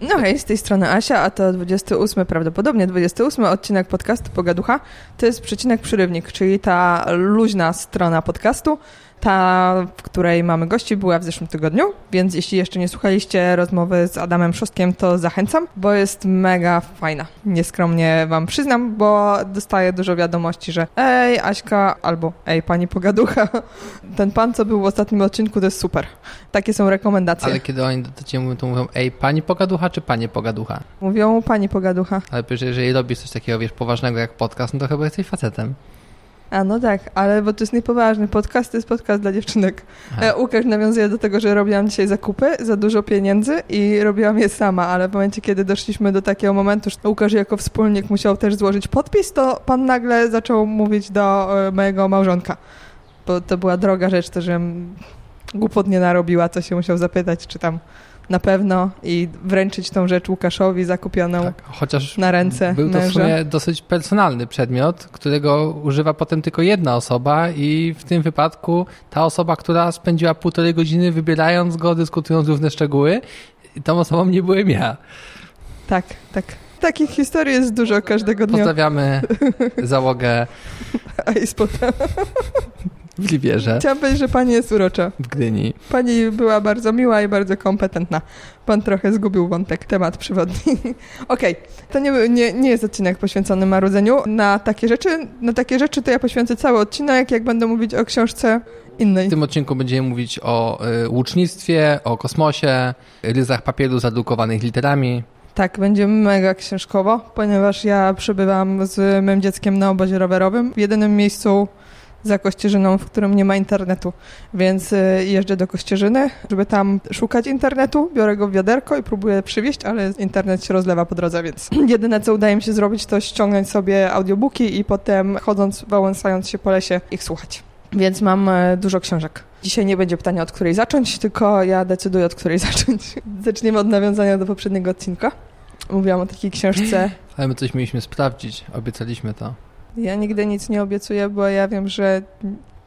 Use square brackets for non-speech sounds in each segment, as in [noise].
No hej, z tej strony Asia, a to 28, prawdopodobnie 28 odcinek podcastu Pogaducha. To jest przecinek przyrywnik, czyli ta luźna strona podcastu, ta, w której mamy gości, była w zeszłym tygodniu, więc jeśli jeszcze nie słuchaliście rozmowy z Adamem Szostkiem, to zachęcam, bo jest mega fajna. Nieskromnie wam przyznam, bo dostaję dużo wiadomości, że ej, Aśka, albo ej, pani Pogaducha, [laughs] ten pan, co był w ostatnim odcinku, to jest super. Takie są rekomendacje. Ale kiedy oni do ciebie mówią, to mówią, ej, pani pogaducha czy panie pogaducha? Mówią pani Pogaducha. Ale przecież jeżeli robisz coś takiego, wiesz, poważnego jak podcast, no to chyba jesteś facetem. A no tak, ale bo to jest niepoważny podcast, to jest podcast dla dziewczynek. Aha. E, Łukasz nawiązuje do tego, że robiłam dzisiaj zakupy za dużo pieniędzy i robiłam je sama, ale w momencie, kiedy doszliśmy do takiego momentu, że Łukasz jako wspólnik musiał też złożyć podpis, to pan nagle zaczął mówić do e, mojego małżonka. Bo to była droga rzecz, to żem głupot nie narobiła, to się musiał zapytać, czy tam na pewno i wręczyć tą rzecz Łukaszowi zakupioną Tak, chociaż na ręce był to w sumie dosyć personalny przedmiot, którego używa potem tylko jedna osoba i w tym wypadku ta osoba, która spędziła półtorej godziny wybierając go, dyskutując różne szczegóły, tą osobą nie byłem ja. Tak, tak. Takich historii jest dużo każdego dnia. Pozdrawiamy [laughs] załogę A i. w Liwierze, Chciałam powiedzieć, że pani jest urocza. w Gdyni. Pani była bardzo miła i bardzo kompetentna. Pan trochę zgubił wątek, temat przewodni. [laughs] Okej, to nie, nie, nie jest odcinek poświęcony marudzeniu. Na takie rzeczy, na takie rzeczy to ja poświęcę cały odcinek, jak będę mówić o książce innej. W tym odcinku będziemy mówić o y, łucznictwie, o kosmosie, ryzach papieru zadrukowanych literami. Tak, będzie mega książkowo, ponieważ ja przebywam z moim dzieckiem na obozie rowerowym w jedynym miejscu za Kościerzyną, w którym nie ma internetu. Więc y, jeżdżę do Kościerzyny, żeby tam szukać internetu, biorę go w wiaderko i próbuję przywieźć, ale internet się rozlewa po drodze, więc [clears throat] jedyne co udaje mi się zrobić to ściągnąć sobie audiobooki i potem chodząc, wałęsając się po lesie ich słuchać. Więc mam e, dużo książek. Dzisiaj nie będzie pytania, od której zacząć, tylko ja decyduję, od której [laughs] zacząć. Zaczniemy od nawiązania do poprzedniego odcinka. Mówiłam o takiej książce. Ale my coś mieliśmy sprawdzić, obiecaliśmy to. Ja nigdy nic nie obiecuję, bo ja wiem, że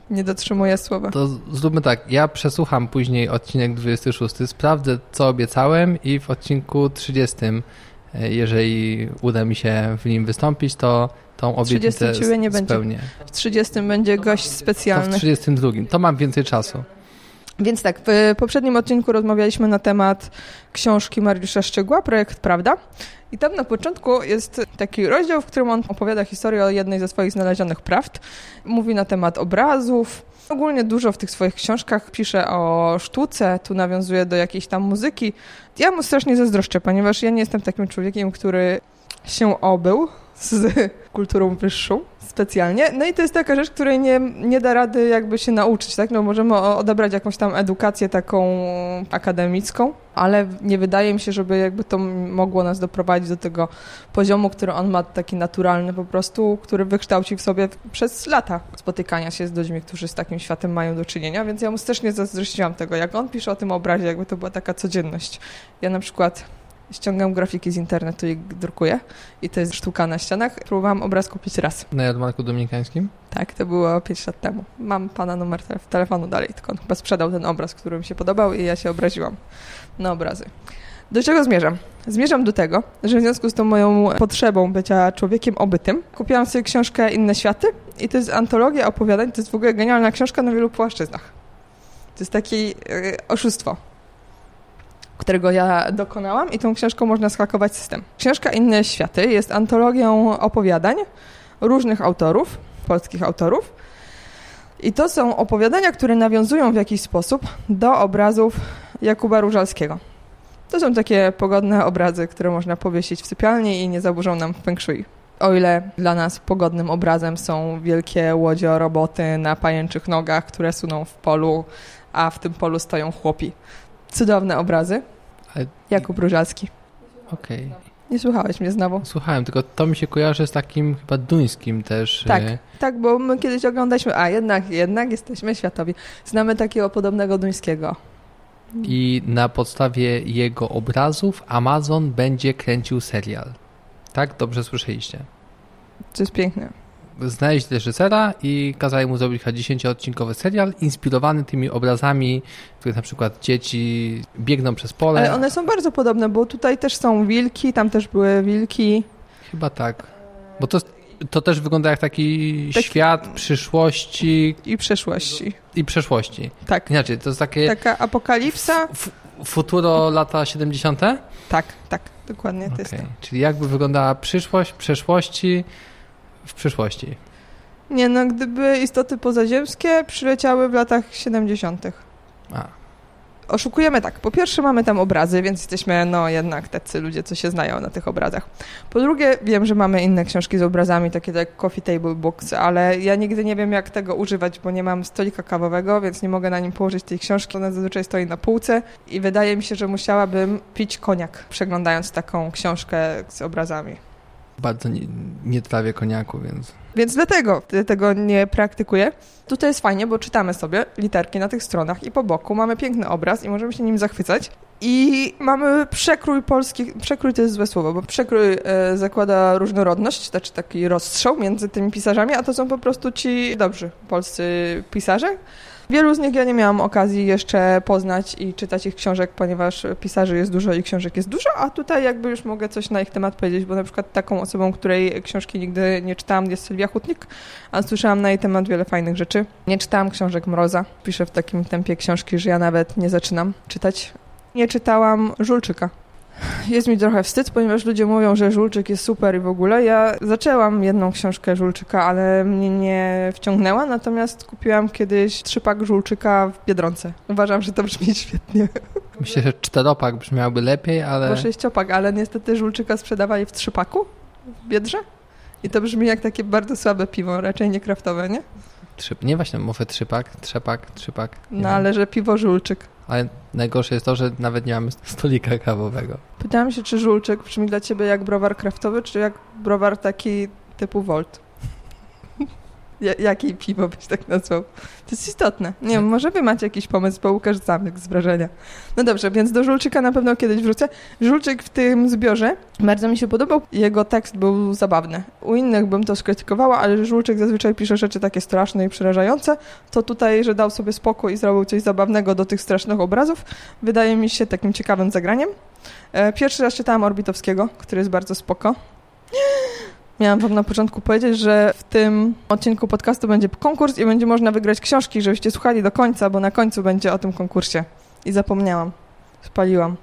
nie dotrzymuję słowa. To zróbmy tak, ja przesłucham później odcinek 26, sprawdzę co obiecałem i w odcinku 30, e, jeżeli uda mi się w nim wystąpić, to tą 30 obietnicę ciebie nie będzie. spełnię. W 30 będzie gość To w specjalny. 32, to mam więcej czasu. Więc tak, w poprzednim odcinku rozmawialiśmy na temat książki Mariusza Szczegła, Projekt Prawda. I tam na początku jest taki rozdział, w którym on opowiada historię o jednej ze swoich znalezionych prawd. Mówi na temat obrazów. Ogólnie dużo w tych swoich książkach pisze o sztuce, tu nawiązuje do jakiejś tam muzyki. Ja mu strasznie zazdroszczę, ponieważ ja nie jestem takim człowiekiem, który się obył z [laughs] kulturą wyższą specjalnie. No i to jest taka rzecz, której nie, nie da rady jakby się nauczyć, tak? No możemy odebrać jakąś tam edukację taką akademicką, ale nie wydaje mi się, żeby jakby to mogło nas doprowadzić do tego poziomu, który on ma taki naturalny po prostu, który wykształcił w sobie przez lata spotykania się z ludźmi, którzy z takim światem mają do czynienia, więc ja mu też nie zazdrościłam tego, jak on pisze o tym obrazie, jakby to była taka codzienność. Ja na przykład ściągam grafiki z internetu i drukuję i to jest sztuka na ścianach. Próbowałam obraz kupić raz. Na jarmarku dominikańskim? Tak, to było 5 lat temu. Mam pana numer tele- telefonu dalej, tylko on chyba sprzedał ten obraz, który mi się podobał i ja się obraziłam na obrazy. Do czego zmierzam? Zmierzam do tego, że w związku z tą moją potrzebą bycia człowiekiem obytym, kupiłam sobie książkę Inne Światy i to jest antologia opowiadań, to jest w ogóle genialna książka na wielu płaszczyznach. To jest takie e, oszustwo, którego ja dokonałam i tą książką można schakować system. Książka Inne Światy jest antologią opowiadań różnych autorów, polskich autorów. I to są opowiadania, które nawiązują w jakiś sposób do obrazów Jakuba Różalskiego. To są takie pogodne obrazy, które można powiesić w sypialni i nie zaburzą nam feng shui. O ile dla nas pogodnym obrazem są wielkie łodzie roboty na pajęczych nogach, które suną w polu, a w tym polu stoją chłopi. Cudowne obrazy. Ale- Jakub Różalski. Okej. Nie słuchałeś mnie znowu? Słuchałem, tylko to mi się kojarzy z takim chyba duńskim też. Tak. e, Tak, bo my kiedyś oglądaliśmy, a jednak, jednak jesteśmy światowi. Znamy takiego podobnego duńskiego. I na podstawie jego obrazów Amazon będzie kręcił serial. Tak? Dobrze słyszeliście. To jest piękne. Znaleźli reżysera i kazali mu zrobić chyba 10-odcinkowy serial inspirowany tymi obrazami, w których na przykład dzieci biegną przez pole. Ale one są bardzo podobne, bo tutaj też są wilki, tam też były wilki. Chyba tak. Bo to, to też wygląda jak taki tak. świat przyszłości. I przeszłości. I przeszłości. Tak. Inaczej, to jest takie... Taka apokalipsa. Futuro lata 70. Tak, tak, dokładnie. To okay. jest to. Czyli jakby wyglądała przyszłość, przeszłości w przyszłości. Nie, no gdyby istoty pozaziemskie przyleciały w latach 70. A. Oszukujemy tak. Po pierwsze mamy tam obrazy, więc jesteśmy no jednak tacy ludzie, co się znają na tych obrazach. Po drugie wiem, że mamy inne książki z obrazami, takie jak Coffee Table Books, ale ja nigdy nie wiem jak tego używać, bo nie mam stolika kawowego, więc nie mogę na nim położyć tej książki. Ona zazwyczaj stoi na półce i wydaje mi się, że musiałabym pić koniak, przeglądając taką książkę z obrazami. Bardzo nie, nie trawię koniaku, więc... Więc dlatego tego nie praktykuję. Tutaj jest fajnie, bo czytamy sobie literki na tych stronach i po boku mamy piękny obraz i możemy się nim zachwycać. I mamy przekrój polski, przekrój to jest złe słowo, bo przekrój e, zakłada różnorodność, znaczy taki rozstrzał między tymi pisarzami, a to są po prostu ci dobrzy polscy pisarze. Wielu z nich ja nie miałam okazji jeszcze poznać i czytać ich książek, ponieważ pisarzy jest dużo i książek jest dużo, a tutaj jakby już mogę coś na ich temat powiedzieć, bo na przykład taką osobą, której książki nigdy nie czytałam jest Sylwia Hutnik, a słyszałam na jej temat wiele fajnych rzeczy. Nie czytałam książek Mroza, piszę w takim tempie książki, że ja nawet nie zaczynam czytać. Nie czytałam Żulczyka. Jest mi trochę wstyd, ponieważ ludzie mówią, że Żulczyk jest super i w ogóle. Ja zaczęłam jedną książkę Żulczyka, ale mnie nie wciągnęła, natomiast kupiłam kiedyś trzypak Żulczyka w Biedronce. Uważam, że to brzmi świetnie. Myślę, że czteropak brzmiałby lepiej, ale... Bo sześciopak, ale niestety Żulczyka sprzedawali w trzypaku w Biedrze. I to brzmi jak takie bardzo słabe piwo, raczej nie kraftowe, nie? Trzy, nie właśnie, mówię trzypak, trzepak, trzypak. No ale że piwo Żulczyk. Ale najgorsze jest to, że nawet nie mamy stolika kawowego. Pytałam się, czy żulczyk brzmi dla ciebie jak browar kraftowy, czy jak browar taki typu Volt? Jakiej piwo byś tak nazwał? To jest istotne. Nie wiem, może wy macie jakiś pomysł, bo Łukasz zamyk z wrażenia. No dobrze, więc do Żulczyka na pewno kiedyś wrócę. Żulczyk w tym zbiorze bardzo mi się podobał. Jego tekst był zabawny. U innych bym to skrytykowała, ale Żulczyk zazwyczaj pisze rzeczy takie straszne i przerażające. To tutaj, że dał sobie spokój i zrobił coś zabawnego do tych strasznych obrazów, wydaje mi się takim ciekawym zagraniem. E, pierwszy raz czytałam Orbitowskiego, który jest bardzo spoko. Miałam wam na początku powiedzieć, że w tym odcinku podcastu będzie konkurs i będzie można wygrać książki, żebyście słuchali do końca, bo na końcu będzie o tym konkursie. I zapomniałam. Spaliłam.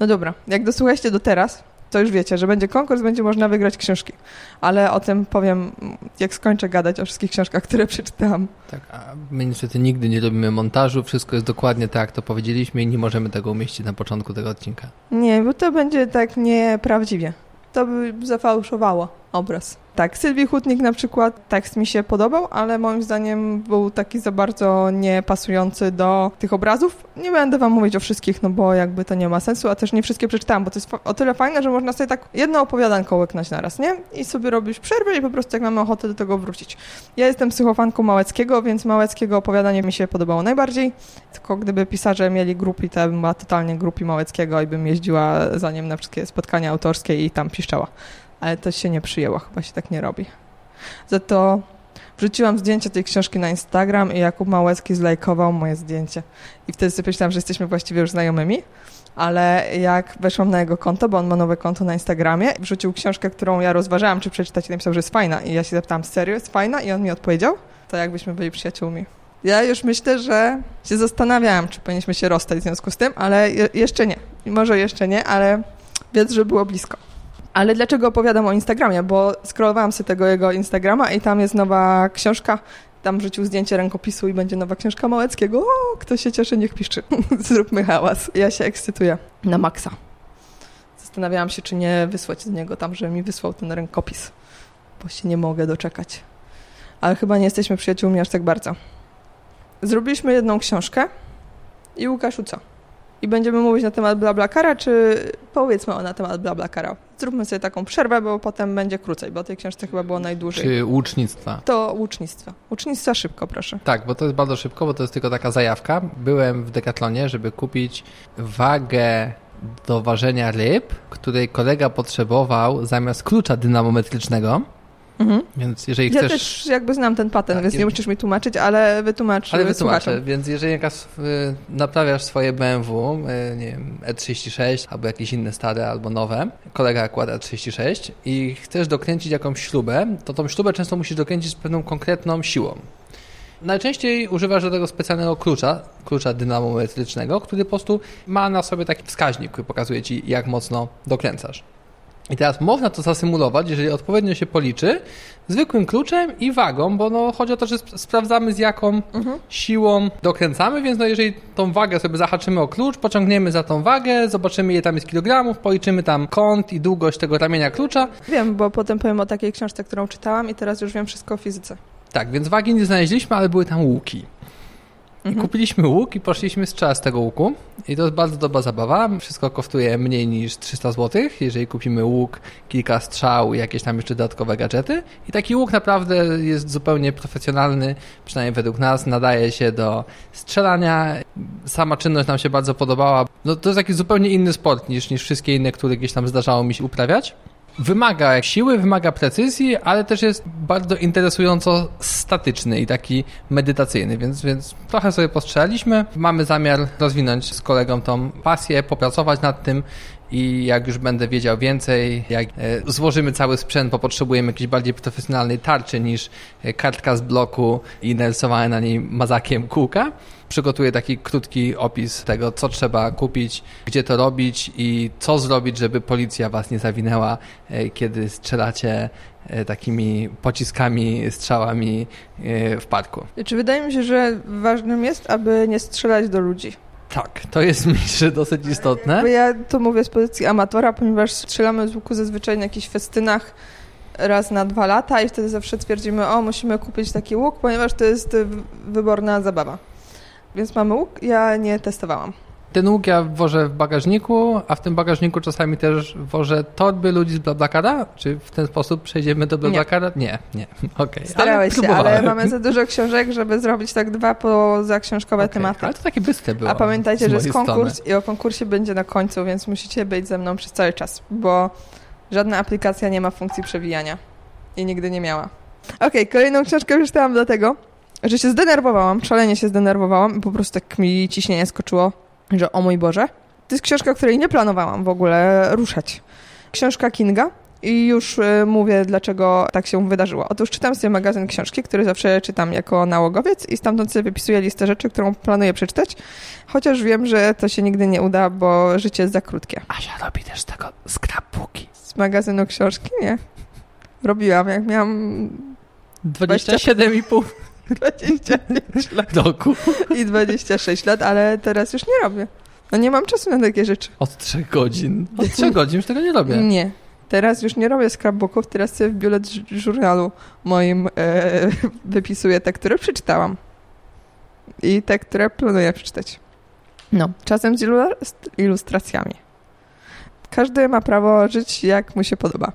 No dobra, jak dosłuchaliście do teraz, to już wiecie, że będzie konkurs, będzie można wygrać książki. Ale o tym powiem, jak skończę gadać o wszystkich książkach, które przeczytałam. Tak, a my niestety nigdy nie robimy montażu, wszystko jest dokładnie tak, jak to powiedzieliśmy i nie możemy tego umieścić na początku tego odcinka. Nie, bo to będzie tak nieprawdziwie. To by zafałszowało obraz. Tak, Sylwii Hutnik na przykład tekst mi się podobał, ale moim zdaniem był taki za bardzo niepasujący do tych obrazów. Nie będę wam mówić o wszystkich, no bo jakby to nie ma sensu, a też nie wszystkie przeczytałam, bo to jest o tyle fajne, że można sobie tak jedno opowiadanko łyknąć naraz, nie? I sobie robić przerwę i po prostu jak mamy ochotę do tego wrócić. Ja jestem psychofanką Małeckiego, więc Małeckiego opowiadanie mi się podobało najbardziej, tylko gdyby pisarze mieli grupy, to bym była totalnie grupi Małeckiego i bym jeździła za nim na wszystkie spotkania autorskie i tam piszczała ale to się nie przyjęło, chyba się tak nie robi. Za to wrzuciłam zdjęcie tej książki na Instagram i Jakub Małecki zlajkował moje zdjęcie. I wtedy sobie myślałam, że jesteśmy właściwie już znajomymi, ale jak weszłam na jego konto, bo on ma nowe konto na Instagramie, wrzucił książkę, którą ja rozważałam, czy przeczytać i napisał, że jest fajna. I ja się zapytałam, serio jest fajna? I on mi odpowiedział, to jakbyśmy byli przyjaciółmi. Ja już myślę, że się zastanawiałam, czy powinniśmy się rozstać w związku z tym, ale je jeszcze nie. Może jeszcze nie, ale wiedz, że było blisko. Ale dlaczego opowiadam o Instagramie? Bo scrollowałam sobie tego jego Instagrama i tam jest nowa książka. Tam wrzucił zdjęcie rękopisu i będzie nowa książka Małeckiego. O, kto się cieszy, niech piszczy. [laughs] Zróbmy hałas. Ja się ekscytuję na maksa. Zastanawiałam się, czy nie wysłać do niego tam, że mi wysłał ten rękopis, bo się nie mogę doczekać. Ale chyba nie jesteśmy przyjaciółmi aż tak bardzo. Zrobiliśmy jedną książkę i Łukaszu co? i będziemy mówić na temat BlaBlaCara, czy powiedzmy o na temat BlaBlaCara. Zróbmy sobie taką przerwę, bo potem będzie krócej, bo tej książce chyba było najdłużej. Czy łucznictwa? To łucznictwa. Łucznictwa szybko, proszę. Tak, bo to jest bardzo szybko, bo to jest tylko taka zajawka. Byłem w Decathlonie, żeby kupić wagę do ważenia ryb, której kolega potrzebował zamiast klucza dynamometrycznego. Mhm. Więc jeżeli ja chcesz... też jakby znam ten patent, tak, więc nie musisz mi tłumaczyć, ale wytłumacz Ale wytłumaczę, więc jeżeli jakaś naprawiasz swoje BMW, y, nie wiem, E36 albo jakieś inne stare albo nowe, kolega akurat E36 i chcesz dokręcić jakąś śrubę, to tą śrubę często musisz dokręcić z pewną konkretną siłą. Najczęściej używasz do tego specjalnego klucza, klucza dynamometrycznego, który po prostu ma na sobie taki wskaźnik, który pokazuje Ci, jak mocno dokręcasz. I teraz można to zasymulować, jeżeli odpowiednio się policzy, zwykłym kluczem i wagą, bo no, chodzi o to, że sp sprawdzamy z jaką mhm. siłą dokręcamy, więc no, jeżeli tą wagę sobie zahaczymy o klucz, pociągniemy za tą wagę, zobaczymy ile tam jest kilogramów, policzymy tam kąt i długość tego ramienia klucza. Wiem, bo potem powiem o takiej książce, którą czytałam i teraz już wiem wszystko o fizyce. Tak, więc wagi nie znaleźliśmy, ale były tam łuki. Mhm. kupiliśmy łuk i poszliśmy strzelać z tego łuku. I to jest bardzo dobra zabawa. Wszystko kosztuje mniej niż 300 zł, jeżeli kupimy łuk, kilka strzał i jakieś tam jeszcze dodatkowe gadżety. I taki łuk naprawdę jest zupełnie profesjonalny, przynajmniej według nas, nadaje się do strzelania. Sama czynność nam się bardzo podobała. No, to jest taki zupełnie inny sport niż, niż wszystkie inne, które gdzieś tam zdarzało mi się uprawiać. Wymaga siły, wymaga precyzji, ale też jest bardzo interesująco statyczny i taki medytacyjny, więc, więc trochę sobie postrzelaliśmy. Mamy zamiar rozwinąć z kolegą tą pasję, popracować nad tym i jak już będę wiedział więcej, jak e, złożymy cały sprzęt, bo potrzebujemy jakiejś bardziej profesjonalnej tarczy niż e, kartka z bloku i narysowane na niej mazakiem kółka. Przygotuję taki krótki opis tego, co trzeba kupić, gdzie to robić i co zrobić, żeby policja was nie zawinęła, e, kiedy strzelacie takimi pociskami, strzałami w parku. Czy wydaje mi się, że ważnym jest, aby nie strzelać do ludzi? Tak, to jest [laughs] myślę dosyć istotne. Bo ja to mówię z pozycji amatora, ponieważ strzelamy z łuku zazwyczaj na jakichś festynach raz na dwa lata i wtedy zawsze twierdzimy, o musimy kupić taki łuk, ponieważ to jest wyborna zabawa. Więc mamy łuk, ja nie testowałam. Ten łuk ja wożę w bagażniku, a w tym bagażniku czasami też wożę torby ludzi z Blablakara? Czy w ten sposób przejdziemy do Blablakara? Nie, nie. [laughs] nie. Okay. Starałeś ale się, ale mamy za dużo książek, żeby zrobić tak dwa poza książkowe okay. tematy. Ale to takie bystre było. A pamiętajcie, że jest konkurs strony. i o konkursie będzie na końcu, więc musicie być ze mną przez cały czas, bo żadna aplikacja nie ma funkcji przewijania i nigdy nie miała. Okej, okay, kolejną książkę przeczytałam dlatego, że się zdenerwowałam, szalenie się zdenerwowałam i po prostu tak mi ciśnienie skoczyło że o mój Boże. To jest książka, której nie planowałam w ogóle ruszać. Książka Kinga i już y, mówię, dlaczego tak się wydarzyło. Otóż czytam sobie magazyn książki, który zawsze czytam jako nałogowiec i stamtąd sobie wypisuję listę rzeczy, którą planuję przeczytać, chociaż wiem, że to się nigdy nie uda, bo życie jest za krótkie. Asia robi też tego scrapbooki. Z magazynu książki? Nie. Robiłam, jak miałam... 27,5 25 lat. Roku. I 26 lat, ale teraz już nie robię. No nie mam czasu na takie rzeczy. Od 3 godzin. Od 3 godzin już tego nie robię. Nie. Teraz już nie robię scrapbooków, teraz sobie w biulet żurnalu moim e, wypisuję te, które przeczytałam. I te, które planuję przeczytać. No, czasem z ilustracjami. Każdy ma prawo żyć jak mu się podoba.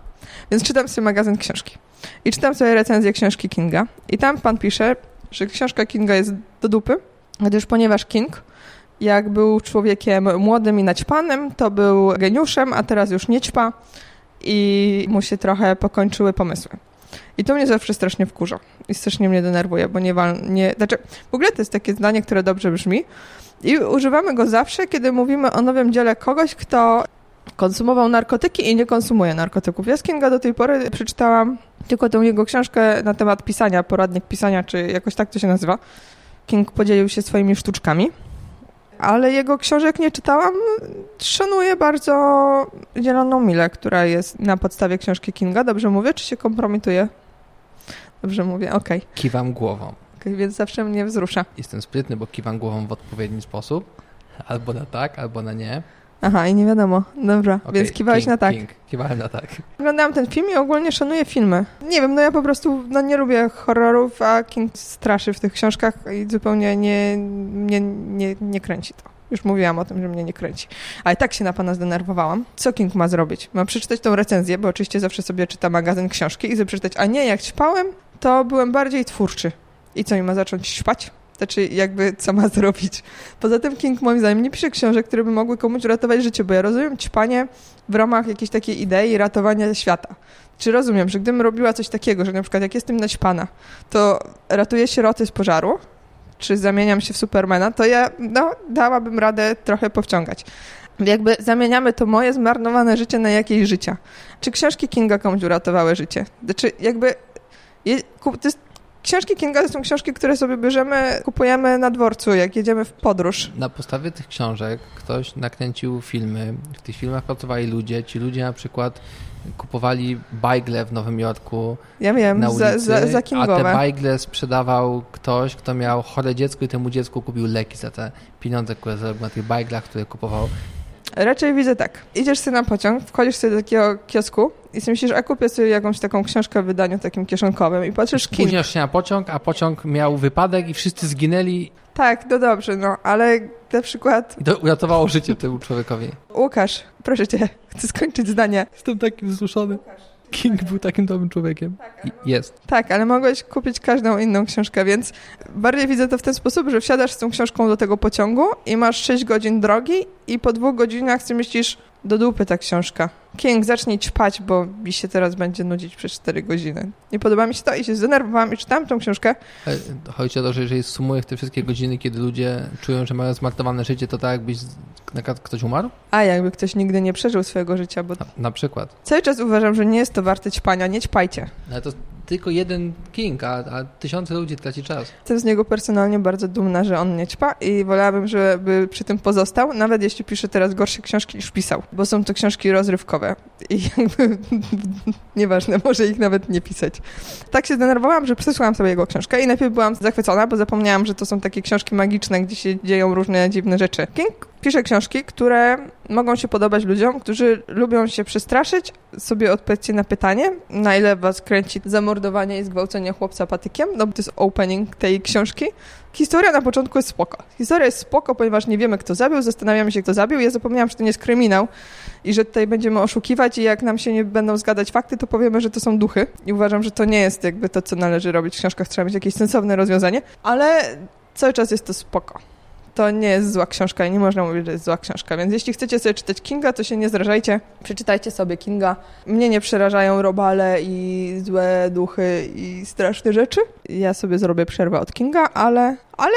Więc czytam sobie magazyn książki. I czytam sobie recenzję książki Kinga. I tam pan pisze, że książka Kinga jest do dupy, gdyż ponieważ King, jak był człowiekiem młodym i naćpanym, to był geniuszem, a teraz już nie ćpa i mu się trochę pokończyły pomysły. I to mnie zawsze strasznie wkurza i strasznie mnie denerwuje, bo nie, wal, nie znaczy w ogóle to jest takie zdanie, które dobrze brzmi i używamy go zawsze, kiedy mówimy o nowym dziele kogoś, kto konsumował narkotyki i nie konsumuje narkotyków. Ja z Kinga do tej pory przeczytałam tylko tę jego książkę na temat pisania, poradnik pisania, czy jakoś tak to się nazywa. King podzielił się swoimi sztuczkami, ale jego książek nie czytałam. Szanuję bardzo Zieloną Milę, która jest na podstawie książki Kinga. Dobrze mówię, czy się kompromituję? Dobrze mówię, okej. Okay. Kiwam głową. Okay, więc zawsze mnie wzrusza. Jestem sprytny, bo kiwam głową w odpowiedni sposób. Albo na tak, albo na nie. Aha, i nie wiadomo. Dobra, okay, więc kiwałeś King, na tak. King. Kiwałem na tak. Oglądałam ten film i ogólnie szanuję filmy. Nie wiem, no ja po prostu no, nie lubię horrorów, a King straszy w tych książkach i zupełnie nie, nie, nie, nie kręci to. Już mówiłam o tym, że mnie nie kręci. Ale tak się na pana zdenerwowałam. Co King ma zrobić? Ma przeczytać tą recenzję, bo oczywiście zawsze sobie czyta magazyn książki i przeczytać, a nie, jak ćpałem, to byłem bardziej twórczy. I co, mi ma zacząć śpać? Znaczy, jakby co ma [laughs] zrobić. Poza tym King moim zdaniem nie pisze książek, które by mogły komuś uratować życie, bo ja rozumiem ćpanie w ramach jakiejś takiej idei ratowania świata. Czy rozumiem, że gdybym robiła coś takiego, że na przykład jak jestem naćpana, to ratuję sieroty z pożaru, czy zamieniam się w Supermana, to ja no, dałabym radę trochę powciągać. Jakby zamieniamy to moje zmarnowane życie na jakieś życia. Czy książki Kinga komuś uratowały życie? Znaczy jakby... To jest, książki Kinga to są książki, które sobie bierzemy, kupujemy na dworcu, jak jedziemy w podróż. Na podstawie tych książek ktoś nakręcił filmy. W tych filmach pracowali ludzie. Ci ludzie na przykład kupowali bajgle w Nowym Jorku. Ja wiem, na ulicy, za, za, za Kingowe. A te bajgle sprzedawał ktoś, kto miał chore dziecko i temu dziecku kupił leki za te pieniądze, które zarobił na tych bajglach, które kupował. Raczej widzę tak. Idziesz sobie na pociąg, wchodzisz sobie do takiego kiosku i sobie myślisz, a kupię sobie jakąś taką książkę w wydaniu takim kieszonkowym i patrzysz King. Później się na pociąg, a pociąg miał wypadek i wszyscy zginęli. Tak, to dobrze, no, ale na przykład... I to uratowało życie temu człowiekowi. Łukasz, proszę cię, chcę skończyć zdanie. Jestem taki wzruszony. King był takim dobrym człowiekiem. Jest. Tak, ale mogłeś kupić każdą inną książkę, więc bardziej widzę to w ten sposób, że wsiadasz z tą książką do tego pociągu i masz 6 godzin drogi i po dwóch godzinach ty myślisz, do dupy ta książka. King, zacznij ćpać, bo mi się teraz będzie nudzić przez 4 godziny. Nie podoba mi się to i się zdenerwowałam i czytałam tą książkę. Chodzi o to, że jeżeli sumujesz te wszystkie godziny, kiedy ludzie czują, że mają zmarnowane życie, to tak jakbyś ktoś umarł? A, jakby ktoś nigdy nie przeżył swojego życia, bo... Na, na przykład. Cały czas uważam, że nie jest to warte ćpania, nie ćpajcie. Ale to tylko jeden King, a, a tysiące ludzi traci czas. Jestem z niego personalnie bardzo dumna, że on nie ćpa i wolałabym, żeby przy tym pozostał, nawet jeśli pisze teraz gorsze książki niż pisał, bo są to książki rozrywkowe i [laughs] jakby nieważne, może ich nawet nie pisać. Tak się zdenerwowałam, że przesłuchałam sobie jego książkę i najpierw byłam zachwycona, bo zapomniałam, że to są takie książki magiczne, gdzie się dzieją różne dziwne rzeczy. King pisze książki, które mogą się podobać ludziom, którzy lubią się przestraszyć. Sobie odpowiedzcie na pytanie, na ile was kręci zamordowanie i zgwałcenie chłopca patykiem, no bo to jest opening tej książki. Historia na początku jest spoko. Historia jest spoko, ponieważ nie wiemy, kto zabił, zastanawiamy się, kto zabił. Ja zapomniałam, że to nie jest kryminał i że tutaj będziemy oszukiwać i jak nam się nie będą zgadzać fakty, to powiemy, że to są duchy. I uważam, że to nie jest jakby to, co należy robić w książkach. Trzeba mieć jakieś sensowne rozwiązanie, ale cały czas jest to spoko to nie jest zła książka i nie można mówić, że jest zła książka. Więc jeśli chcecie sobie czytać Kinga, to się nie zrażajcie. Przeczytajcie sobie Kinga. Mnie nie przerażają robale i złe duchy i straszne rzeczy. Ja sobie zrobię przerwę od Kinga, ale, ale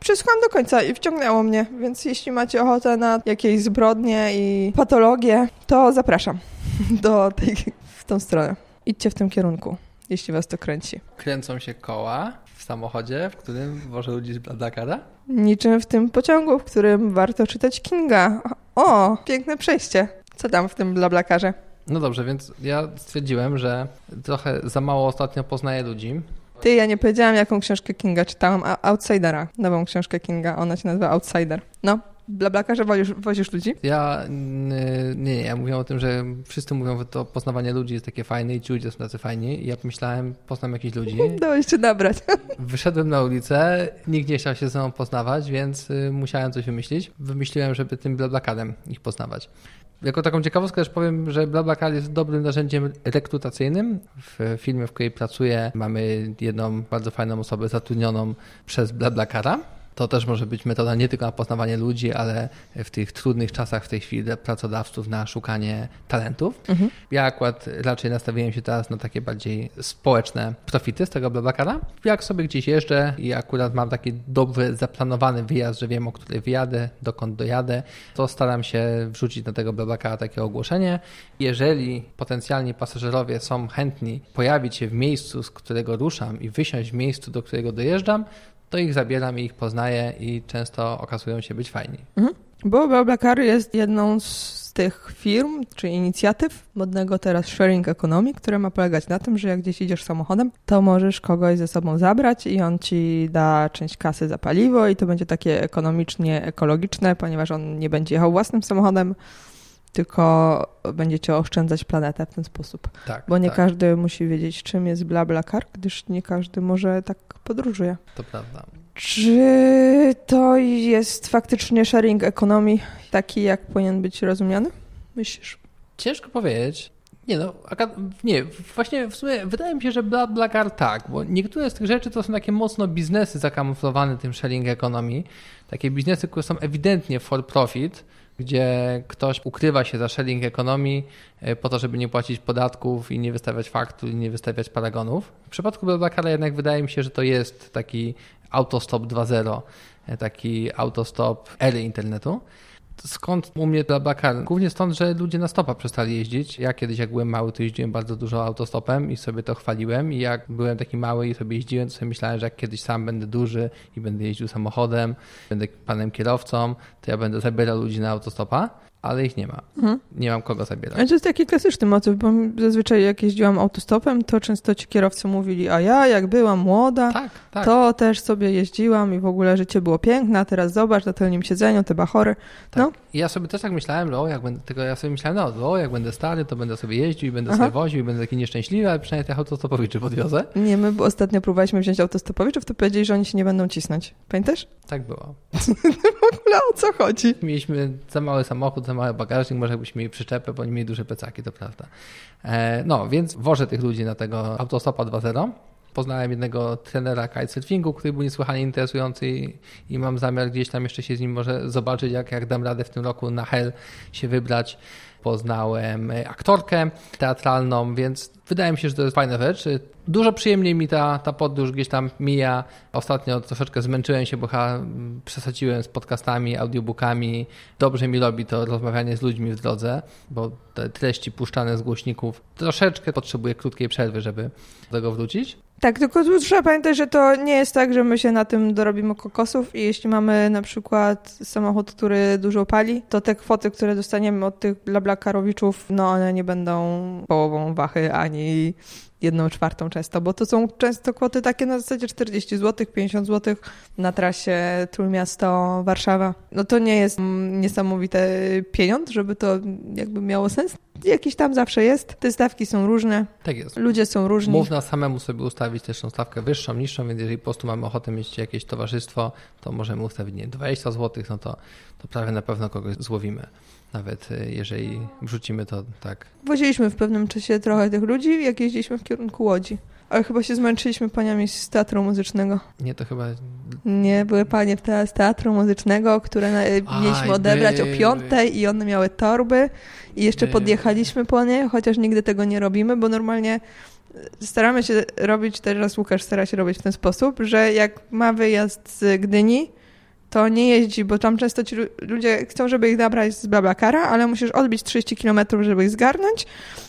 przesłuchałam do końca i wciągnęło mnie, więc jeśli macie ochotę na jakieś zbrodnie i patologie, to zapraszam [laughs] do tej, w tą stronę. Idźcie w tym kierunku, jeśli was to kręci. Kręcą się koła w samochodzie, w którym wożę ludzi z Bladakara? Niczym w tym pociągu, w którym warto czytać Kinga. O, piękne przejście. Co tam w tym blablakarze? No dobrze, więc ja stwierdziłem, że trochę za mało ostatnio poznaję ludzi. Ty, ja nie powiedziałam, jaką książkę Kinga czytałam, a Outsidera, nową książkę Kinga, ona się nazywa Outsider. No, blablakarze wozisz, wozisz ludzi? Ja nie, nie, ja mówię o tym, że wszyscy mówią, że to poznawanie ludzi jest takie fajne i ci ludzie są tacy fajni. I ja pomyślałem, poznam jakichś ludzi. [laughs] Dałeś się nabrać. [laughs] Wyszedłem na ulicę, nikt nie chciał się ze mną poznawać, więc y, musiałem coś wymyślić. Wymyśliłem, żeby tym blablakarem ich poznawać. Jako taką ciekawostkę też powiem, że BlaBlaCar jest dobrym narzędziem rekrutacyjnym. W firmie, w której pracuję, mamy jedną bardzo fajną osobę zatrudnioną przez BlaBlaCara to też może być metoda nie tylko na poznawanie ludzi, ale w tych trudnych czasach w tej chwili dla pracodawców na szukanie talentów. Mhm. Ja akurat raczej nastawiłem się teraz na takie bardziej społeczne profity z tego Blablacara. Jak sobie gdzieś jeżdżę i akurat mam taki dobry, zaplanowany wyjazd, że wiem, o której wyjadę, dokąd dojadę, to staram się wrzucić na tego Blablacara takie ogłoszenie. Jeżeli potencjalni pasażerowie są chętni pojawić się w miejscu, z którego ruszam i wysiąść w miejscu, do którego dojeżdżam, to ich zabieram i ich poznaję i często okazują się być fajni. Mhm. Bo BlaBlaCar jest jedną z tych firm czy inicjatyw modnego teraz sharing economy, które ma polegać na tym, że jak gdzieś idziesz samochodem, to możesz kogoś ze sobą zabrać i on ci da część kasy za paliwo i to będzie takie ekonomicznie ekologiczne, ponieważ on nie będzie jechał własnym samochodem, tylko będziecie oszczędzać planetę w ten sposób. Tak, Bo nie tak. każdy musi wiedzieć, czym jest BlaBlaCar, gdyż nie każdy może tak podróżuje. To prawda. Czy to jest faktycznie sharing economy taki, jak powinien być rozumiany? Myślisz? Ciężko powiedzieć. Nie no, nie, właśnie w sumie wydaje mi się, że BlaBlaCar tak, bo niektóre z tych rzeczy to są takie mocno biznesy zakamuflowane tym sharing economy, takie biznesy, które są ewidentnie for profit, gdzie ktoś ukrywa się za sharing economy e, po to, żeby nie płacić podatków i nie wystawiać faktur i nie wystawiać paragonów. W przypadku BlaBlaCara jednak wydaje mi się, że to jest taki autostop 2.0, e, taki autostop ery internetu. Skąd u mnie BlaBlaCar? Głównie stąd, że ludzie na stopa przestali jeździć. Ja kiedyś, jak byłem mały, to jeździłem bardzo dużo autostopem i sobie to chwaliłem. I jak byłem taki mały i sobie jeździłem, to sobie myślałem, że jak kiedyś sam będę duży i będę jeździł samochodem, będę panem kierowcą, to ja będę zabierał ludzi na autostopa ale ich nie ma. Mhm. Nie mam kogo zabierać. Ale to jest taki klasyczny motyw, bo zazwyczaj jak jeździłam autostopem, to często ci kierowcy mówili, a ja jak byłam młoda, tak, tak. to też sobie jeździłam i w ogóle życie było piękne, a teraz zobacz na tylnym siedzeniu te bachory. Tak. No. I ja sobie też tak myślałem, no, jak będę, tylko ja sobie myślałem, no, jak będę stary, to będę sobie jeździł i będę Aha. sobie woził i będę taki nieszczęśliwy, ale przynajmniej tych autostopowiczy podwiozę. Nie, my ostatnio próbowaliśmy wziąć autostopowiczów, to powiedzieli, że oni się nie będą cisnąć. Pamiętasz? Tak było. [laughs] w ogóle o co chodzi? Mieliśmy za mały samochód, za mały bagażnik, może jakbyśmy mieli przyczepę, bo oni mieli duże plecaki, to prawda. E, no, więc wożę tych ludzi na tego autostopa 2.0. Poznałem jednego trenera kitesurfingu, który był niesłychanie interesujący i, mam zamiar gdzieś tam jeszcze się z nim może zobaczyć, jak, jak dam radę w tym roku na Hell się wybrać poznałem aktorkę teatralną, więc wydaje mi się, że to jest fajna rzecz. Dużo przyjemniej mi ta, ta podróż gdzieś tam mija. Ostatnio troszeczkę zmęczyłem się, bo chyba przesadziłem z podcastami, audiobookami. Dobrze mi robi to rozmawianie z ludźmi w drodze, bo te treści puszczane z głośników troszeczkę potrzebuję krótkiej przerwy, żeby do tego wrócić. Tak, tylko tu trzeba pamiętać, że to nie jest tak, że my się na tym dorobimy kokosów i jeśli mamy na przykład samochód, który dużo pali, to te kwoty, które dostaniemy od tych blablakarowiczów, no one nie będą połową wachy ani jedną czwartą często, bo to są często kwoty takie na zasadzie 40 zł, 50 zł na trasie Trójmiasto Warszawa. No to nie jest niesamowity pieniądz, żeby to jakby miało sens. Jakiś tam zawsze jest. Te stawki są różne. Tak jest. Ludzie są różni. Można samemu sobie ustawić też tą stawkę wyższą, niższą, więc jeżeli po prostu mamy ochotę mieć jakieś towarzystwo, to możemy ustawić nie 20 zł, no to, to prawie na pewno kogoś złowimy nawet y, jeżeli wrzucimy to tak. Woziliśmy w pewnym czasie trochę tych ludzi, jak jeździliśmy w kierunku Łodzi. Ale chyba się zmęczyliśmy paniami z teatru muzycznego. Nie, to chyba... Nie, były panie z teatru muzycznego, które na, mieliśmy odebrać były. o piątej i one miały torby i jeszcze były. podjechaliśmy po nie, chociaż nigdy tego nie robimy, bo normalnie e, staramy się robić, teraz Łukasz stara się robić w ten sposób, że jak ma wyjazd z Gdyni, to nie jeździ, bo tam często ci ludzie chcą, żeby ich zabrać z Blablacara, ale musisz odbić 30 km, żeby ich zgarnąć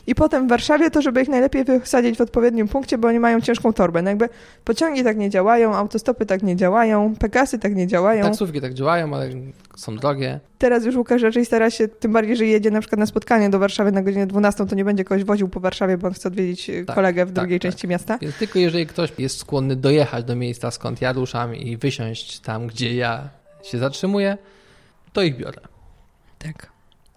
i potem w Warszawie to, żeby ich najlepiej wysadzić w odpowiednim punkcie, bo oni mają ciężką torbę. No jakby pociągi tak nie działają, autostopy tak nie działają, Pegasy tak nie działają. Taksówki tak działają, ale są drogie. Teraz już Łukasz raczej stara się, tym bardziej, że jedzie na przykład na spotkanie do Warszawy na godzinę 12, to nie będzie kogoś woził po Warszawie, bo on chce odwiedzić tak, kolegę w tak, drugiej tak. części miasta. Więc tylko jeżeli ktoś jest skłonny dojechać do miejsca, skąd ja ruszam i wysiąść tam, gdzie ja się zatrzymuję, to ich biorę. Tak.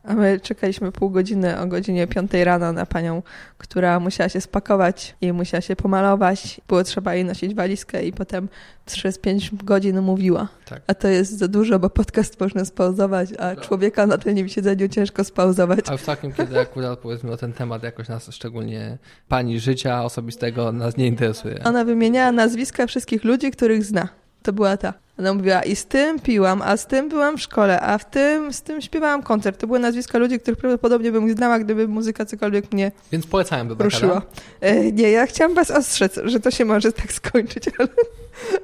A my czekaliśmy pół godziny o godzinie 5 rano na panią, która musiała się spakować i musiała się pomalować. Było trzeba jej nosić walizkę i potem przez 5 godzin mówiła. Tak. A to jest za dużo, bo podcast można spauzować, a no. człowieka na tylnym siedzeniu ciężko spauzować. A w takim, kiedy akurat powiedzmy o ten temat jakoś nas, szczególnie pani życia osobistego, nas nie interesuje. Ona wymieniała nazwiska wszystkich ludzi, których zna. To była ta. Ona mówiła, i z tym piłam, a z tym byłam w szkole, a w tym, z tym śpiewałam koncert. To były nazwiska ludzi, których prawdopodobnie bym znała, gdyby muzyka cokolwiek mnie Więc polecałem by ruszyła. E, nie, ja chciałam was ostrzec, że to się może tak skończyć, [laughs] ale,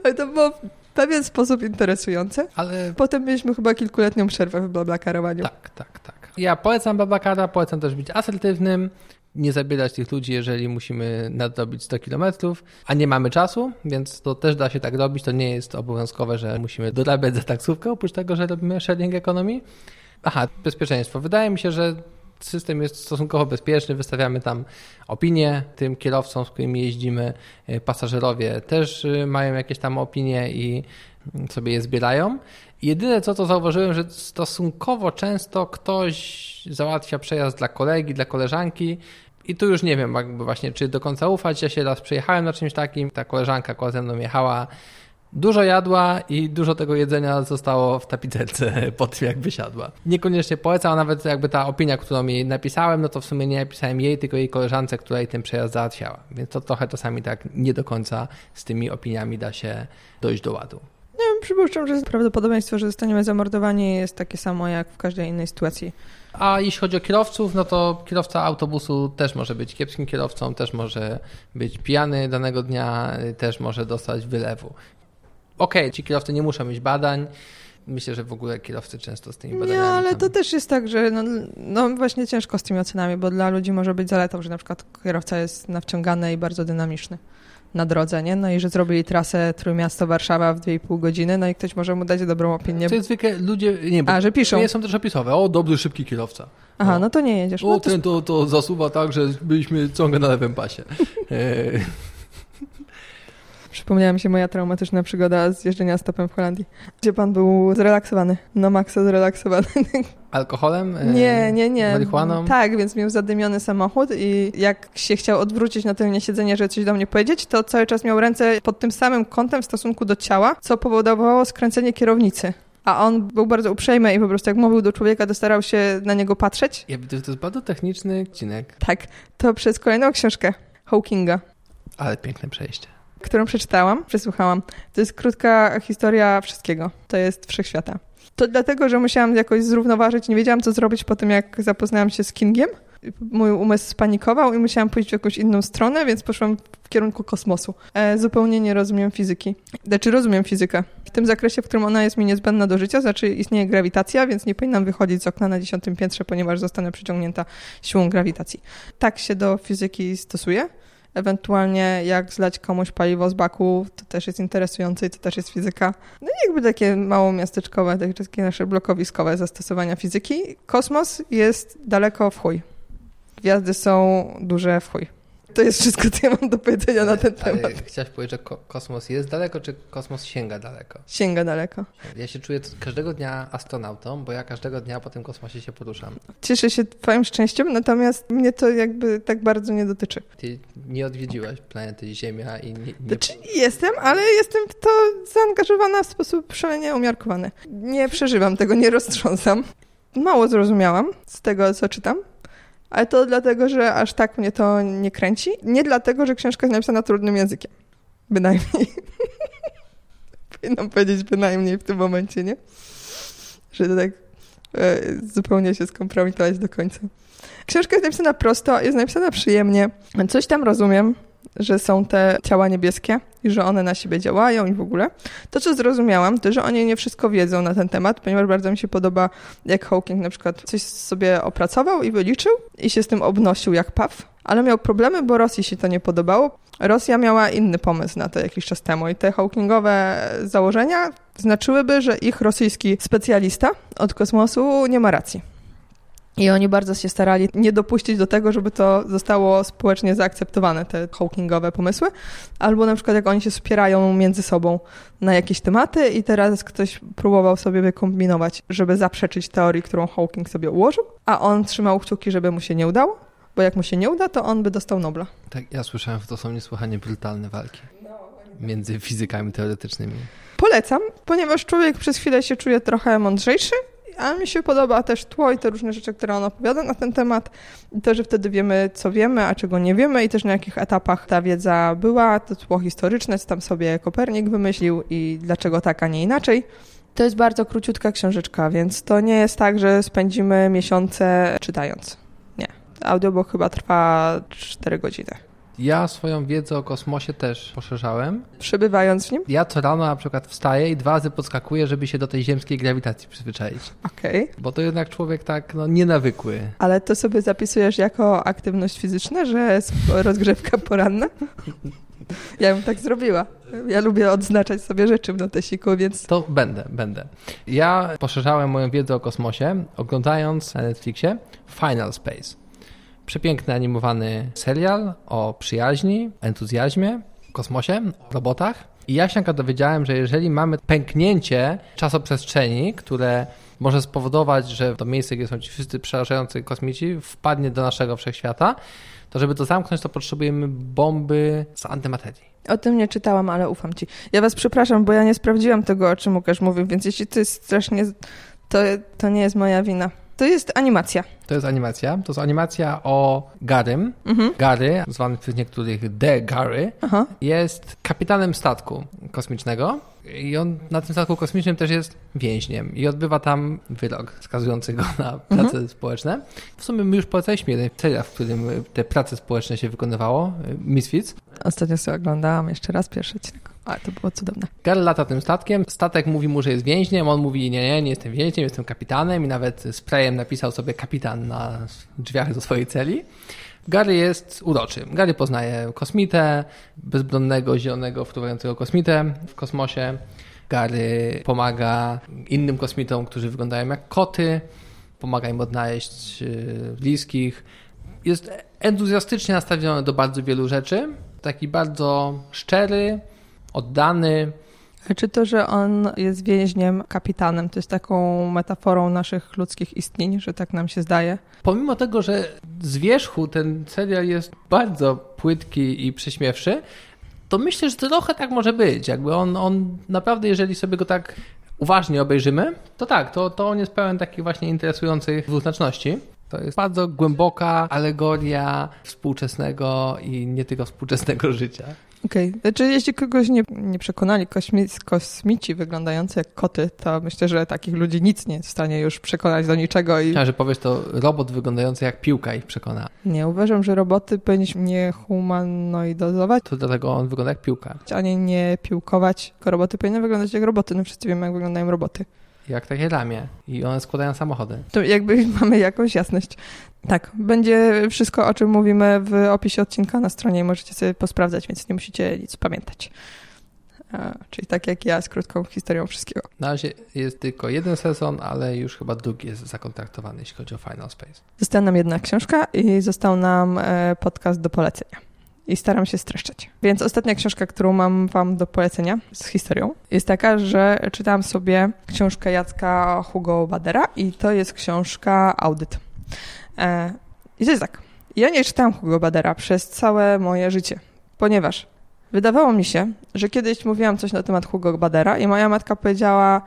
ale to było w pewien sposób interesujące. Ale... Potem mieliśmy chyba kilkuletnią przerwę w blablakarowaniu. Tak, tak, tak. Ja polecam Babakara, polecam też być asertywnym, nie zabierać tych ludzi, jeżeli musimy nadrobić 100 kilometrów, a nie mamy czasu, więc to też da się tak robić. To nie jest obowiązkowe, że musimy dorabiać za taksówkę, oprócz tego, że robimy sharing economy. Aha, bezpieczeństwo. Wydaje mi się, że system jest stosunkowo bezpieczny, wystawiamy tam opinie tym kierowcom, z którymi jeździmy. Pasażerowie też y, mają jakieś tam opinie i sobie je zbierają. Jedyne co to zauważyłem, że stosunkowo często ktoś załatwia przejazd dla kolegi, dla koleżanki i tu już nie wiem jakby właśnie, czy do końca ufać. Ja się raz przejechałem na czymś takim, ta koleżanka akurat ze mną jechała Dużo jadła i dużo tego jedzenia zostało w tapicerce [laughs] po tym, jak wysiadła. Niekoniecznie polecam, nawet jakby ta opinia, którą jej napisałem, no to w sumie nie napisałem jej, tylko jej koleżance, która jej ten przejazd załatwiała. Więc to trochę czasami tak nie do końca z tymi opiniami da się dojść do ładu. Nie wiem, przypuszczam, że prawdopodobieństwo, że zostaniemy zamordowani jest takie samo jak w każdej innej sytuacji. A jeśli chodzi o kierowców, no to kierowca autobusu też może być kiepskim kierowcą, też może być pijany danego dnia, też może dostać wylewu. Okej, okay, ci kierowcy nie muszą mieć badań. Myślę, że w ogóle kierowcy często z tymi badaniami. Nie, ale tam... to też jest tak, że no, no, właśnie ciężko z tymi ocenami, bo dla ludzi może być zaletą, że na przykład kierowca jest nawciągany i bardzo dynamiczny na drodze, nie? No i że zrobili trasę Trójmiasto-Warszawa w 2,5 godziny, no i ktoś może mu dać dobrą opinię. To jest zwykle ludzie, nie A, że piszą. Nie są też opisowe. O, dobry, szybki kierowca. Aha, no, no to nie jedziesz. O, no to... ten to, to zasuwa tak, że byliśmy ciągle na lewym pasie. [laughs] Przypomniała mi się moja traumatyczna przygoda z jeżdżenia stopem w Holandii, gdzie pan był zrelaksowany, no maksa zrelaksowany. [laughs] Alkoholem? E, nie, nie, nie. Marihuaną? Tak, więc miał zadymiony samochód i jak się chciał odwrócić na tylnie siedzenie, żeby coś do mnie powiedzieć, to cały czas miał ręce pod tym samym kątem w stosunku do ciała, co powodowało skręcenie kierownicy. A on był bardzo uprzejmy i po prostu jak mówił do człowieka, to starał się na niego patrzeć. Ja że to jest bardzo techniczny odcinek. Tak, to przez kolejną książkę Hawkinga. Ale piękne przejście którą przeczytałam, przesłuchałam. To jest krótka historia wszystkiego. To jest wszechświata. To dlatego, że musiałam jakoś zrównoważyć, nie wiedziałam, co zrobić po tym, jak zapoznałam się z Kingiem. Mój umysł spanikował i musiałam pójść w jakąś inną stronę, więc poszłam w kierunku kosmosu. E, zupełnie nie rozumiem fizyki. Znaczy, rozumiem fizykę. W tym zakresie, w którym ona jest mi niezbędna do życia, znaczy istnieje grawitacja, więc nie powinnam wychodzić z okna na dziesiątym piętrze, ponieważ zostanę przyciągnięta siłą grawitacji. Tak się do fizyki stosuje. Ewentualnie jak zlać komuś paliwo z baku, to też jest interesujące i to też jest fizyka. No i jakby takie mało miasteczkowe, takie nasze blokowiskowe zastosowania fizyki. Kosmos jest daleko w chuj. Gwiazdy są duże w chuj. To jest wszystko, co ja mam do powiedzenia na ten temat. Chciałeś powiedzieć, że ko kosmos jest daleko, czy kosmos sięga daleko? Sięga daleko. Ja się czuję każdego dnia astronautą, bo ja każdego dnia po tym kosmosie się poruszam. Cieszę się twoim szczęściem, natomiast mnie to jakby tak bardzo nie dotyczy. Ty nie odwiedziłaś planety Ziemia i nie... nie... Znaczy jestem, ale jestem w to zaangażowana w sposób szalenie umiarkowany. Nie przeżywam tego, nie roztrząsam. Mało zrozumiałam z tego, co czytam ale to dlatego, że aż tak mnie to nie kręci. Nie dlatego, że książka jest napisana trudnym językiem. Bynajmniej. [laughs] Powinnam powiedzieć bynajmniej w tym momencie, nie? Że to tak e, zupełnie się skompromitować do końca. Książka jest napisana prosto, jest napisana przyjemnie. Coś tam rozumiem, że są te ciała niebieskie i że one na siebie działają i w ogóle. To, co zrozumiałam, to, że oni nie wszystko wiedzą na ten temat, ponieważ bardzo mi się podoba, jak Hawking na przykład coś sobie opracował i wyliczył i się z tym obnosił jak paw, ale miał problemy, bo Rosji się to nie podobało. Rosja miała inny pomysł na to jakiś czas temu i te Hawkingowe założenia znaczyłyby, że ich rosyjski specjalista od kosmosu nie ma racji. I oni bardzo się starali nie dopuścić do tego, żeby to zostało społecznie zaakceptowane, te Hawkingowe pomysły. Albo na przykład jak oni się wspierają między sobą na jakieś tematy i teraz ktoś próbował sobie wykombinować, żeby zaprzeczyć teorii, którą Hawking sobie ułożył, a on trzymał kciuki, żeby mu się nie udało, bo jak mu się nie uda, to on by dostał Nobla. Tak, ja słyszałem, że to są niesłychanie brutalne walki między fizykami teoretycznymi. Polecam, ponieważ człowiek przez chwilę się czuje trochę mądrzejszy, a mi się podoba też tło i te różne rzeczy, które on opowiada na ten temat. To, że wtedy wiemy, co wiemy, a czego nie wiemy i też na jakich etapach ta wiedza była, to tło historyczne, co tam sobie Kopernik wymyślił i dlaczego tak, a nie inaczej. To jest bardzo króciutka książeczka, więc to nie jest tak, że spędzimy miesiące czytając. Nie. Audiobook chyba trwa 4 godziny. Ja swoją wiedzę o kosmosie też poszerzałem. Przebywając w nim? Ja co rano na przykład wstaję i dwa razy podskakuję, żeby się do tej ziemskiej grawitacji przyzwyczaić. Okej. Okay. Bo to jednak człowiek tak no, nienawykły. Ale to sobie zapisujesz jako aktywność fizyczna, że rozgrzewka poranna? Ja bym tak zrobiła. Ja lubię odznaczać sobie rzeczy w notesiku, więc... To będę, będę. Ja poszerzałem moją wiedzę o kosmosie, oglądając na Netflixie Final Space. Przepiękny animowany serial o przyjaźni, entuzjazmie, kosmosie, robotach. I ja się dowiedziałem, że jeżeli mamy pęknięcie czasoprzestrzeni, które może spowodować, że to miejsce, gdzie są ci wszyscy przerażający kosmici, wpadnie do naszego wszechświata, to żeby to zamknąć, to potrzebujemy bomby z antymaterii. O tym nie czytałam, ale ufam ci. Ja was przepraszam, bo ja nie sprawdziłam tego, o czym Łukasz mówił, więc jeśli to jest strasznie... To, to nie jest moja wina. To jest animacja. To jest animacja. To jest animacja o Garym. Mhm. Gary, zwany przez niektórych The Gary, Aha. jest kapitanem statku kosmicznego. I on na tym statku kosmicznym też jest więźniem i odbywa tam wyrok skazujący go na prace mhm. społeczne. W sumie my już polecaliśmy jeden serial, w którym te prace społeczne się wykonywało, Misfits. Ostatnio sobie oglądałam jeszcze raz pierwszy odcinek. Ale to było cudowne. Gary lata tym statkiem, statek mówi mu, że jest więźniem, on mówi nie, nie, nie jestem więźniem, jestem kapitanem i nawet sprayem napisał sobie kapitan na drzwiach do swojej celi. Gary jest uroczy. Gary poznaje kosmitę, bezbronnego, zielonego, fruwającego kosmitę w kosmosie. Gary pomaga innym kosmitom, którzy wyglądają jak koty, pomaga im odnaleźć y, bliskich. Jest entuzjastycznie nastawiony do bardzo wielu rzeczy. Taki bardzo szczery, oddany. Czy to, że on jest więźniem, kapitanem, to jest taką metaforą naszych ludzkich istnień, że tak nam się zdaje? Pomimo tego, że z wierzchu ten serial jest bardzo płytki i prześmiewszy, to myślę, że trochę tak może być. Jakby on, on naprawdę, jeżeli sobie go tak uważnie obejrzymy, to tak, to, to on jest pełen takich właśnie interesujących dwuznaczności. To jest bardzo głęboka alegoria współczesnego i nie tylko współczesnego życia. Okej, okay. znaczy jeśli kogoś nie, nie przekonali kosmi, kosmici wyglądający jak koty, to myślę, że takich ludzi nic nie jest w stanie już przekonać do niczego. I... Chciałem, że powiesz to robot wyglądający jak piłka ich przekona. Nie, uważam, że roboty powinniśmy nie humanoidozować. To dlatego on wygląda jak piłka. Ani nie piłkować, tylko roboty powinny wyglądać jak roboty. No wszyscy wiemy, jak wyglądają roboty jak takie ramię i one składają samochody. To jakby [laughs] mamy jakąś jasność. Tak, będzie wszystko, o czym mówimy w opisie odcinka na stronie i możecie sobie posprawdzać, więc nie musicie nic pamiętać. A, czyli tak jak ja z krótką historią wszystkiego. Na razie jest tylko jeden sezon, ale już chyba drugi jest zakontraktowany, jeśli chodzi o Final Space. Została nam jedna książka i został nam e, podcast do polecenia i staram się streszczać. Więc ostatnia książka, którą mam wam do polecenia z historią, jest taka, że czytałam sobie książkę Jacka Hugo Badera i to jest książka Audyt. E, I to jest tak. Ja nie czytałam Hugo Badera przez całe moje życie, ponieważ wydawało mi się, że kiedyś mówiłam coś na temat Hugo Badera i moja matka powiedziała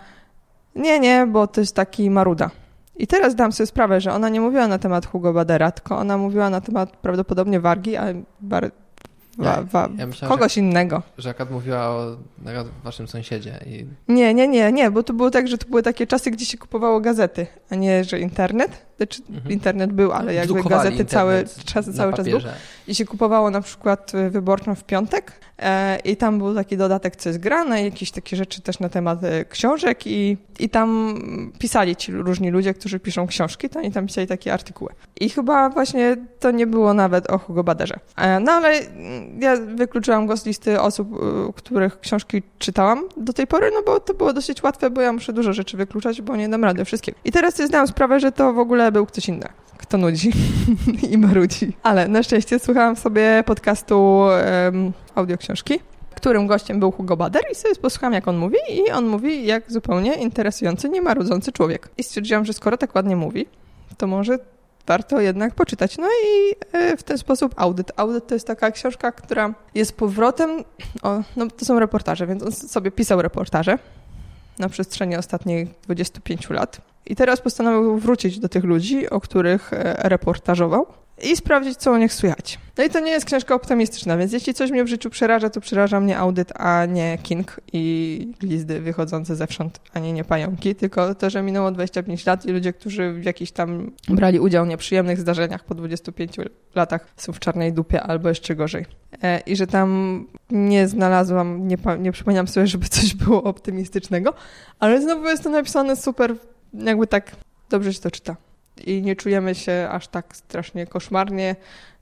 nie, nie, bo to jest taki maruda. I teraz dam sobie sprawę, że ona nie mówiła na temat Hugo Badera, tylko ona mówiła na temat prawdopodobnie Wargi, ale Wa, wa, ja myślałem, kogoś że, innego. Że akad mówiła o waszym sąsiedzie. I... Nie, nie, nie, nie, bo to było tak, że to były takie czasy, gdzie się kupowało gazety, a nie, że internet. Znaczy, mhm. internet był, ale jakby gazety cały czas, cały czas był. I się kupowało na przykład wyborczą w piątek e, i tam był taki dodatek, co jest grane, jakieś takie rzeczy też na temat e, książek i, i tam pisali ci różni ludzie, którzy piszą książki, to oni tam pisali takie artykuły. I chyba właśnie to nie było nawet o Hugo Baderze. E, no ale ja wykluczyłam go z listy osób, e, których książki czytałam do tej pory, no bo to było dosyć łatwe, bo ja muszę dużo rzeczy wykluczać, bo nie dam rady wszystkiego. I teraz sobie zdałam sprawę, że to w ogóle był ktoś inny kto nudzi [laughs] i marudzi. Ale na szczęście słuchałam sobie podcastu um, audioksiążki, którym gościem był Hugo Bader i sobie posłuchałam, jak on mówi i on mówi jak zupełnie interesujący, niemarudzący człowiek. I stwierdziłam, że skoro tak ładnie mówi, to może warto jednak poczytać. No i e, w ten sposób audyt. Audyt to jest taka książka, która jest powrotem, o, no to są reportaże, więc on sobie pisał reportaże na przestrzeni ostatnich 25 lat. I teraz postanowił wrócić do tych ludzi, o których e, reportażował i sprawdzić, co o nich słychać. No i to nie jest książka optymistyczna, więc jeśli coś mnie w życiu przeraża, to przeraża mnie audyt, a nie King i glizdy wychodzące zewsząd, a nie, nie pająki, tylko to, że minęło 25 lat i ludzie, którzy w jakichś tam brali udział w nieprzyjemnych zdarzeniach po 25 latach są w czarnej dupie albo jeszcze gorzej. E, I że tam nie znalazłam, nie, nie przypomniałam sobie, żeby coś było optymistycznego, ale znowu jest to napisane super, jakby tak dobrze się to czyta i nie czujemy się aż tak strasznie koszmarnie.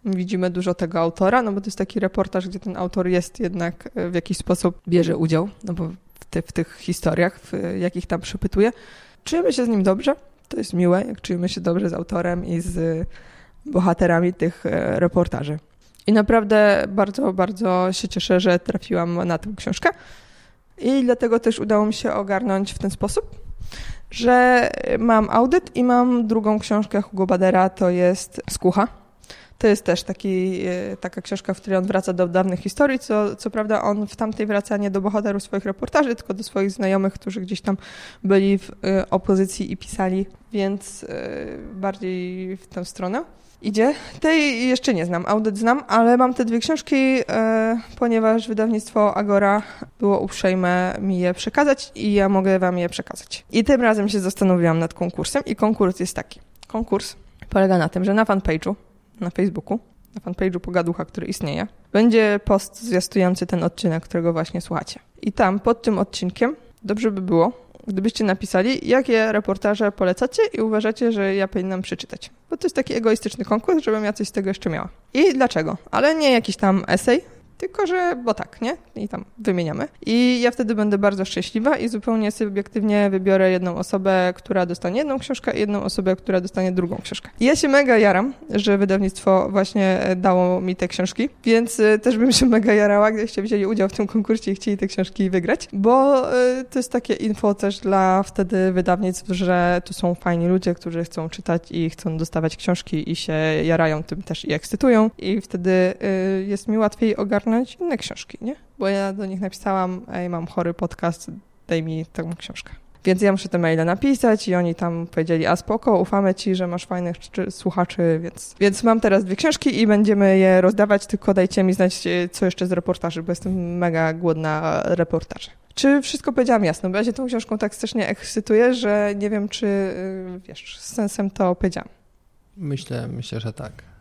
Widzimy dużo tego autora, no bo to jest taki reportaż, gdzie ten autor jest jednak e, w jakiś sposób bierze udział, no bo w, te, w tych historiach, w jakich tam przepytuje. Czujemy się z nim dobrze, to jest miłe, jak czujemy się dobrze z autorem i z bohaterami tych e, reportaży. I naprawdę bardzo, bardzo się cieszę, że trafiłam na tę książkę. I dlatego też udało mi się ogarnąć w ten sposób, że mam audyt i mam drugą książkę Hugo Badera, to jest Skucha. To jest też taki, e, taka książka, w której on wraca do dawnych historii. Co, co prawda, on w tamtej wraca nie do bohaterów swoich reportaży, tylko do swoich znajomych, którzy gdzieś tam byli w e, opozycji i pisali, więc bardziej w tę stronę idzie. Tej jeszcze nie znam, audyt znam, ale mam te dwie książki, e, ponieważ wydawnictwo Agora było uprzejme mi je przekazać i ja mogę wam je przekazać. I tym razem się zastanowiłam nad konkursem i konkurs jest taki. Konkurs polega na tym, że na fanpage'u, na Facebooku, na fanpage'u Pogaducha, który istnieje, będzie post zwiastujący ten odcinek, którego właśnie słuchacie. I tam pod tym odcinkiem dobrze by było, gdybyście napisali, jakie reportaże polecacie i uważacie, że ja powinnam przeczytać. Bo to jest taki egoistyczny konkurs, żebym ja coś z tego jeszcze miała. I dlaczego? Ale nie jakiś tam esej, tylko że, bo tak, nie? I tam wymieniamy. I ja wtedy będę bardzo szczęśliwa i zupełnie subiektywnie wybiorę jedną osobę, która dostanie jedną książkę i jedną osobę, która dostanie drugą książkę. I ja się mega jaram, że wydawnictwo właśnie e, dało mi te książki, więc e, też bym się mega jarała, gdybyście wzięli udział w tym konkursie i chcieli te książki wygrać, bo e, to jest takie info też dla wtedy wydawnictw, że tu są fajni ludzie, którzy chcą czytać i chcą dostawać książki i się jarają tym też i ekscytują i wtedy jest mi łatwiej ogarnąć ściągnąć inne książki, nie? Bo ja do nich napisałam, ej, mam chory podcast, daj mi tę książkę. Więc ja muszę te maile napisać i oni tam powiedzieli, a spoko, ufamy ci, że masz fajnych słuchaczy, więc, więc mam teraz dwie książki i będziemy je rozdawać, tylko dajcie mi znać, e, co jeszcze z reportaży, bo jestem mega głodna reportaży. Czy wszystko powiedziałam jasno? Bo ja się tą książką tak strasznie ekscytuję, że nie wiem, czy e, wiesz, z sensem to powiedziałam. Myślę, myślę, że tak.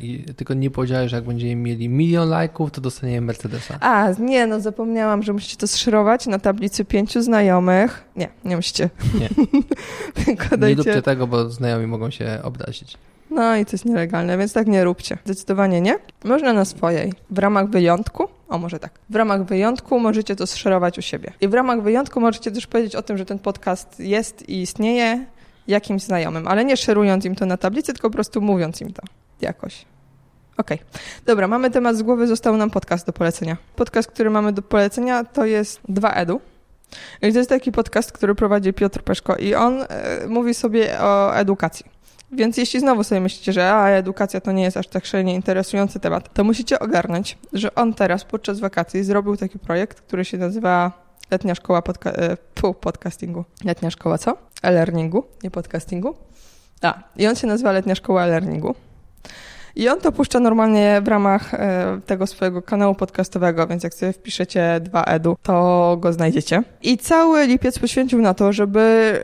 I, tylko nie powiedziałeś, że jak będziemy mieli milion lajków, to dostaniemy Mercedesa. A, nie, no zapomniałam, że musicie to zszerować na tablicy pięciu znajomych. Nie, nie musicie. Nie. [laughs] tylko dajcie... Nie róbcie tego, bo znajomi mogą się obrazić. No i to jest nielegalne, więc tak nie róbcie. Zdecydowanie nie. Można na swojej. W ramach wyjątku, o może tak, w ramach wyjątku możecie to zszerować u siebie. I w ramach wyjątku możecie też powiedzieć o tym, że ten podcast jest i istnieje jakimś znajomym, ale nie szerując im to na tablicy, tylko po prostu mówiąc im to jakoś. Okej. Okay. Dobra, mamy temat z głowy, został nam podcast do polecenia. Podcast, który mamy do polecenia to jest 2EDU. I to jest taki podcast, który prowadzi Piotr Peszko i on e, mówi sobie o edukacji. Więc jeśli znowu sobie myślicie, że a, edukacja to nie jest aż tak szalenie interesujący temat, to musicie ogarnąć, że on teraz podczas wakacji zrobił taki projekt, który się nazywa Letnia Szkoła podca e, Podcastingu. Letnia Szkoła co? E-learningu, nie podcastingu. A, i on się nazywa Letnia Szkoła E-learningu. I on to puszcza normalnie w ramach e, tego swojego kanału podcastowego, więc jak sobie wpiszecie 2edu, to go znajdziecie. I cały lipiec poświęcił na to, żeby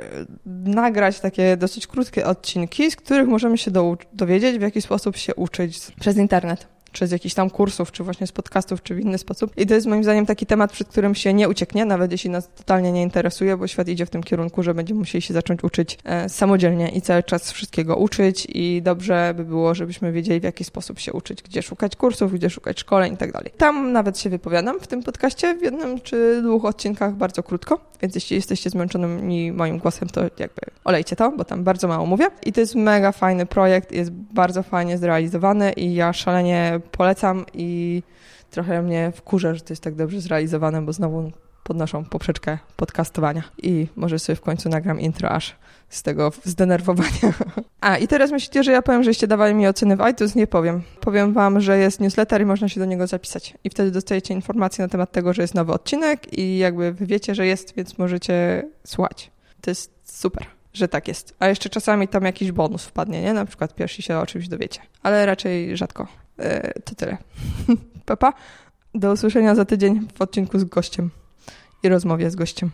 nagrać takie dosyć krótkie odcinki, z których możemy się dowiedzieć, w jaki sposób się uczyć przez internet czy z jakichś tam kursów, czy właśnie z podcastów, czy w inny sposób. I to jest moim zdaniem taki temat, przed którym się nie ucieknie, nawet jeśli nas totalnie nie interesuje, bo świat idzie w tym kierunku, że będziemy musieli się zacząć uczyć e, samodzielnie i cały czas wszystkiego uczyć i dobrze by było, żebyśmy wiedzieli, w jaki sposób się uczyć, gdzie szukać kursów, gdzie szukać szkoleń i tak dalej. Tam nawet się wypowiadam w tym podcaście w jednym czy dwóch odcinkach bardzo krótko, więc jeśli jesteście zmęczonymi moim głosem, to jakby olejcie to, bo tam bardzo mało mówię. I to jest mega fajny projekt, jest bardzo fajnie zrealizowany i ja szalenie polecam i trochę mnie wkurza, że to jest tak dobrze zrealizowane, bo znowu podnoszą poprzeczkę podcastowania i może sobie w końcu nagram intro aż z tego zdenerwowania. [laughs] A i teraz myślicie, że ja powiem, żeście dawali mi oceny w iTunes? Nie powiem. Powiem wam, że jest newsletter i można się do niego zapisać. I wtedy dostajecie informacje na temat tego, że jest nowy odcinek i jakby wy wiecie, że jest, więc możecie słuchać. To jest super że tak jest. A jeszcze czasami tam jakiś bonus wpadnie, nie? Na przykład pierwszy się o czymś dowiecie. Ale raczej rzadko. E, to tyle. [laughs] Papa, do usłyszenia za tydzień w odcinku z gościem i rozmowie z gościem.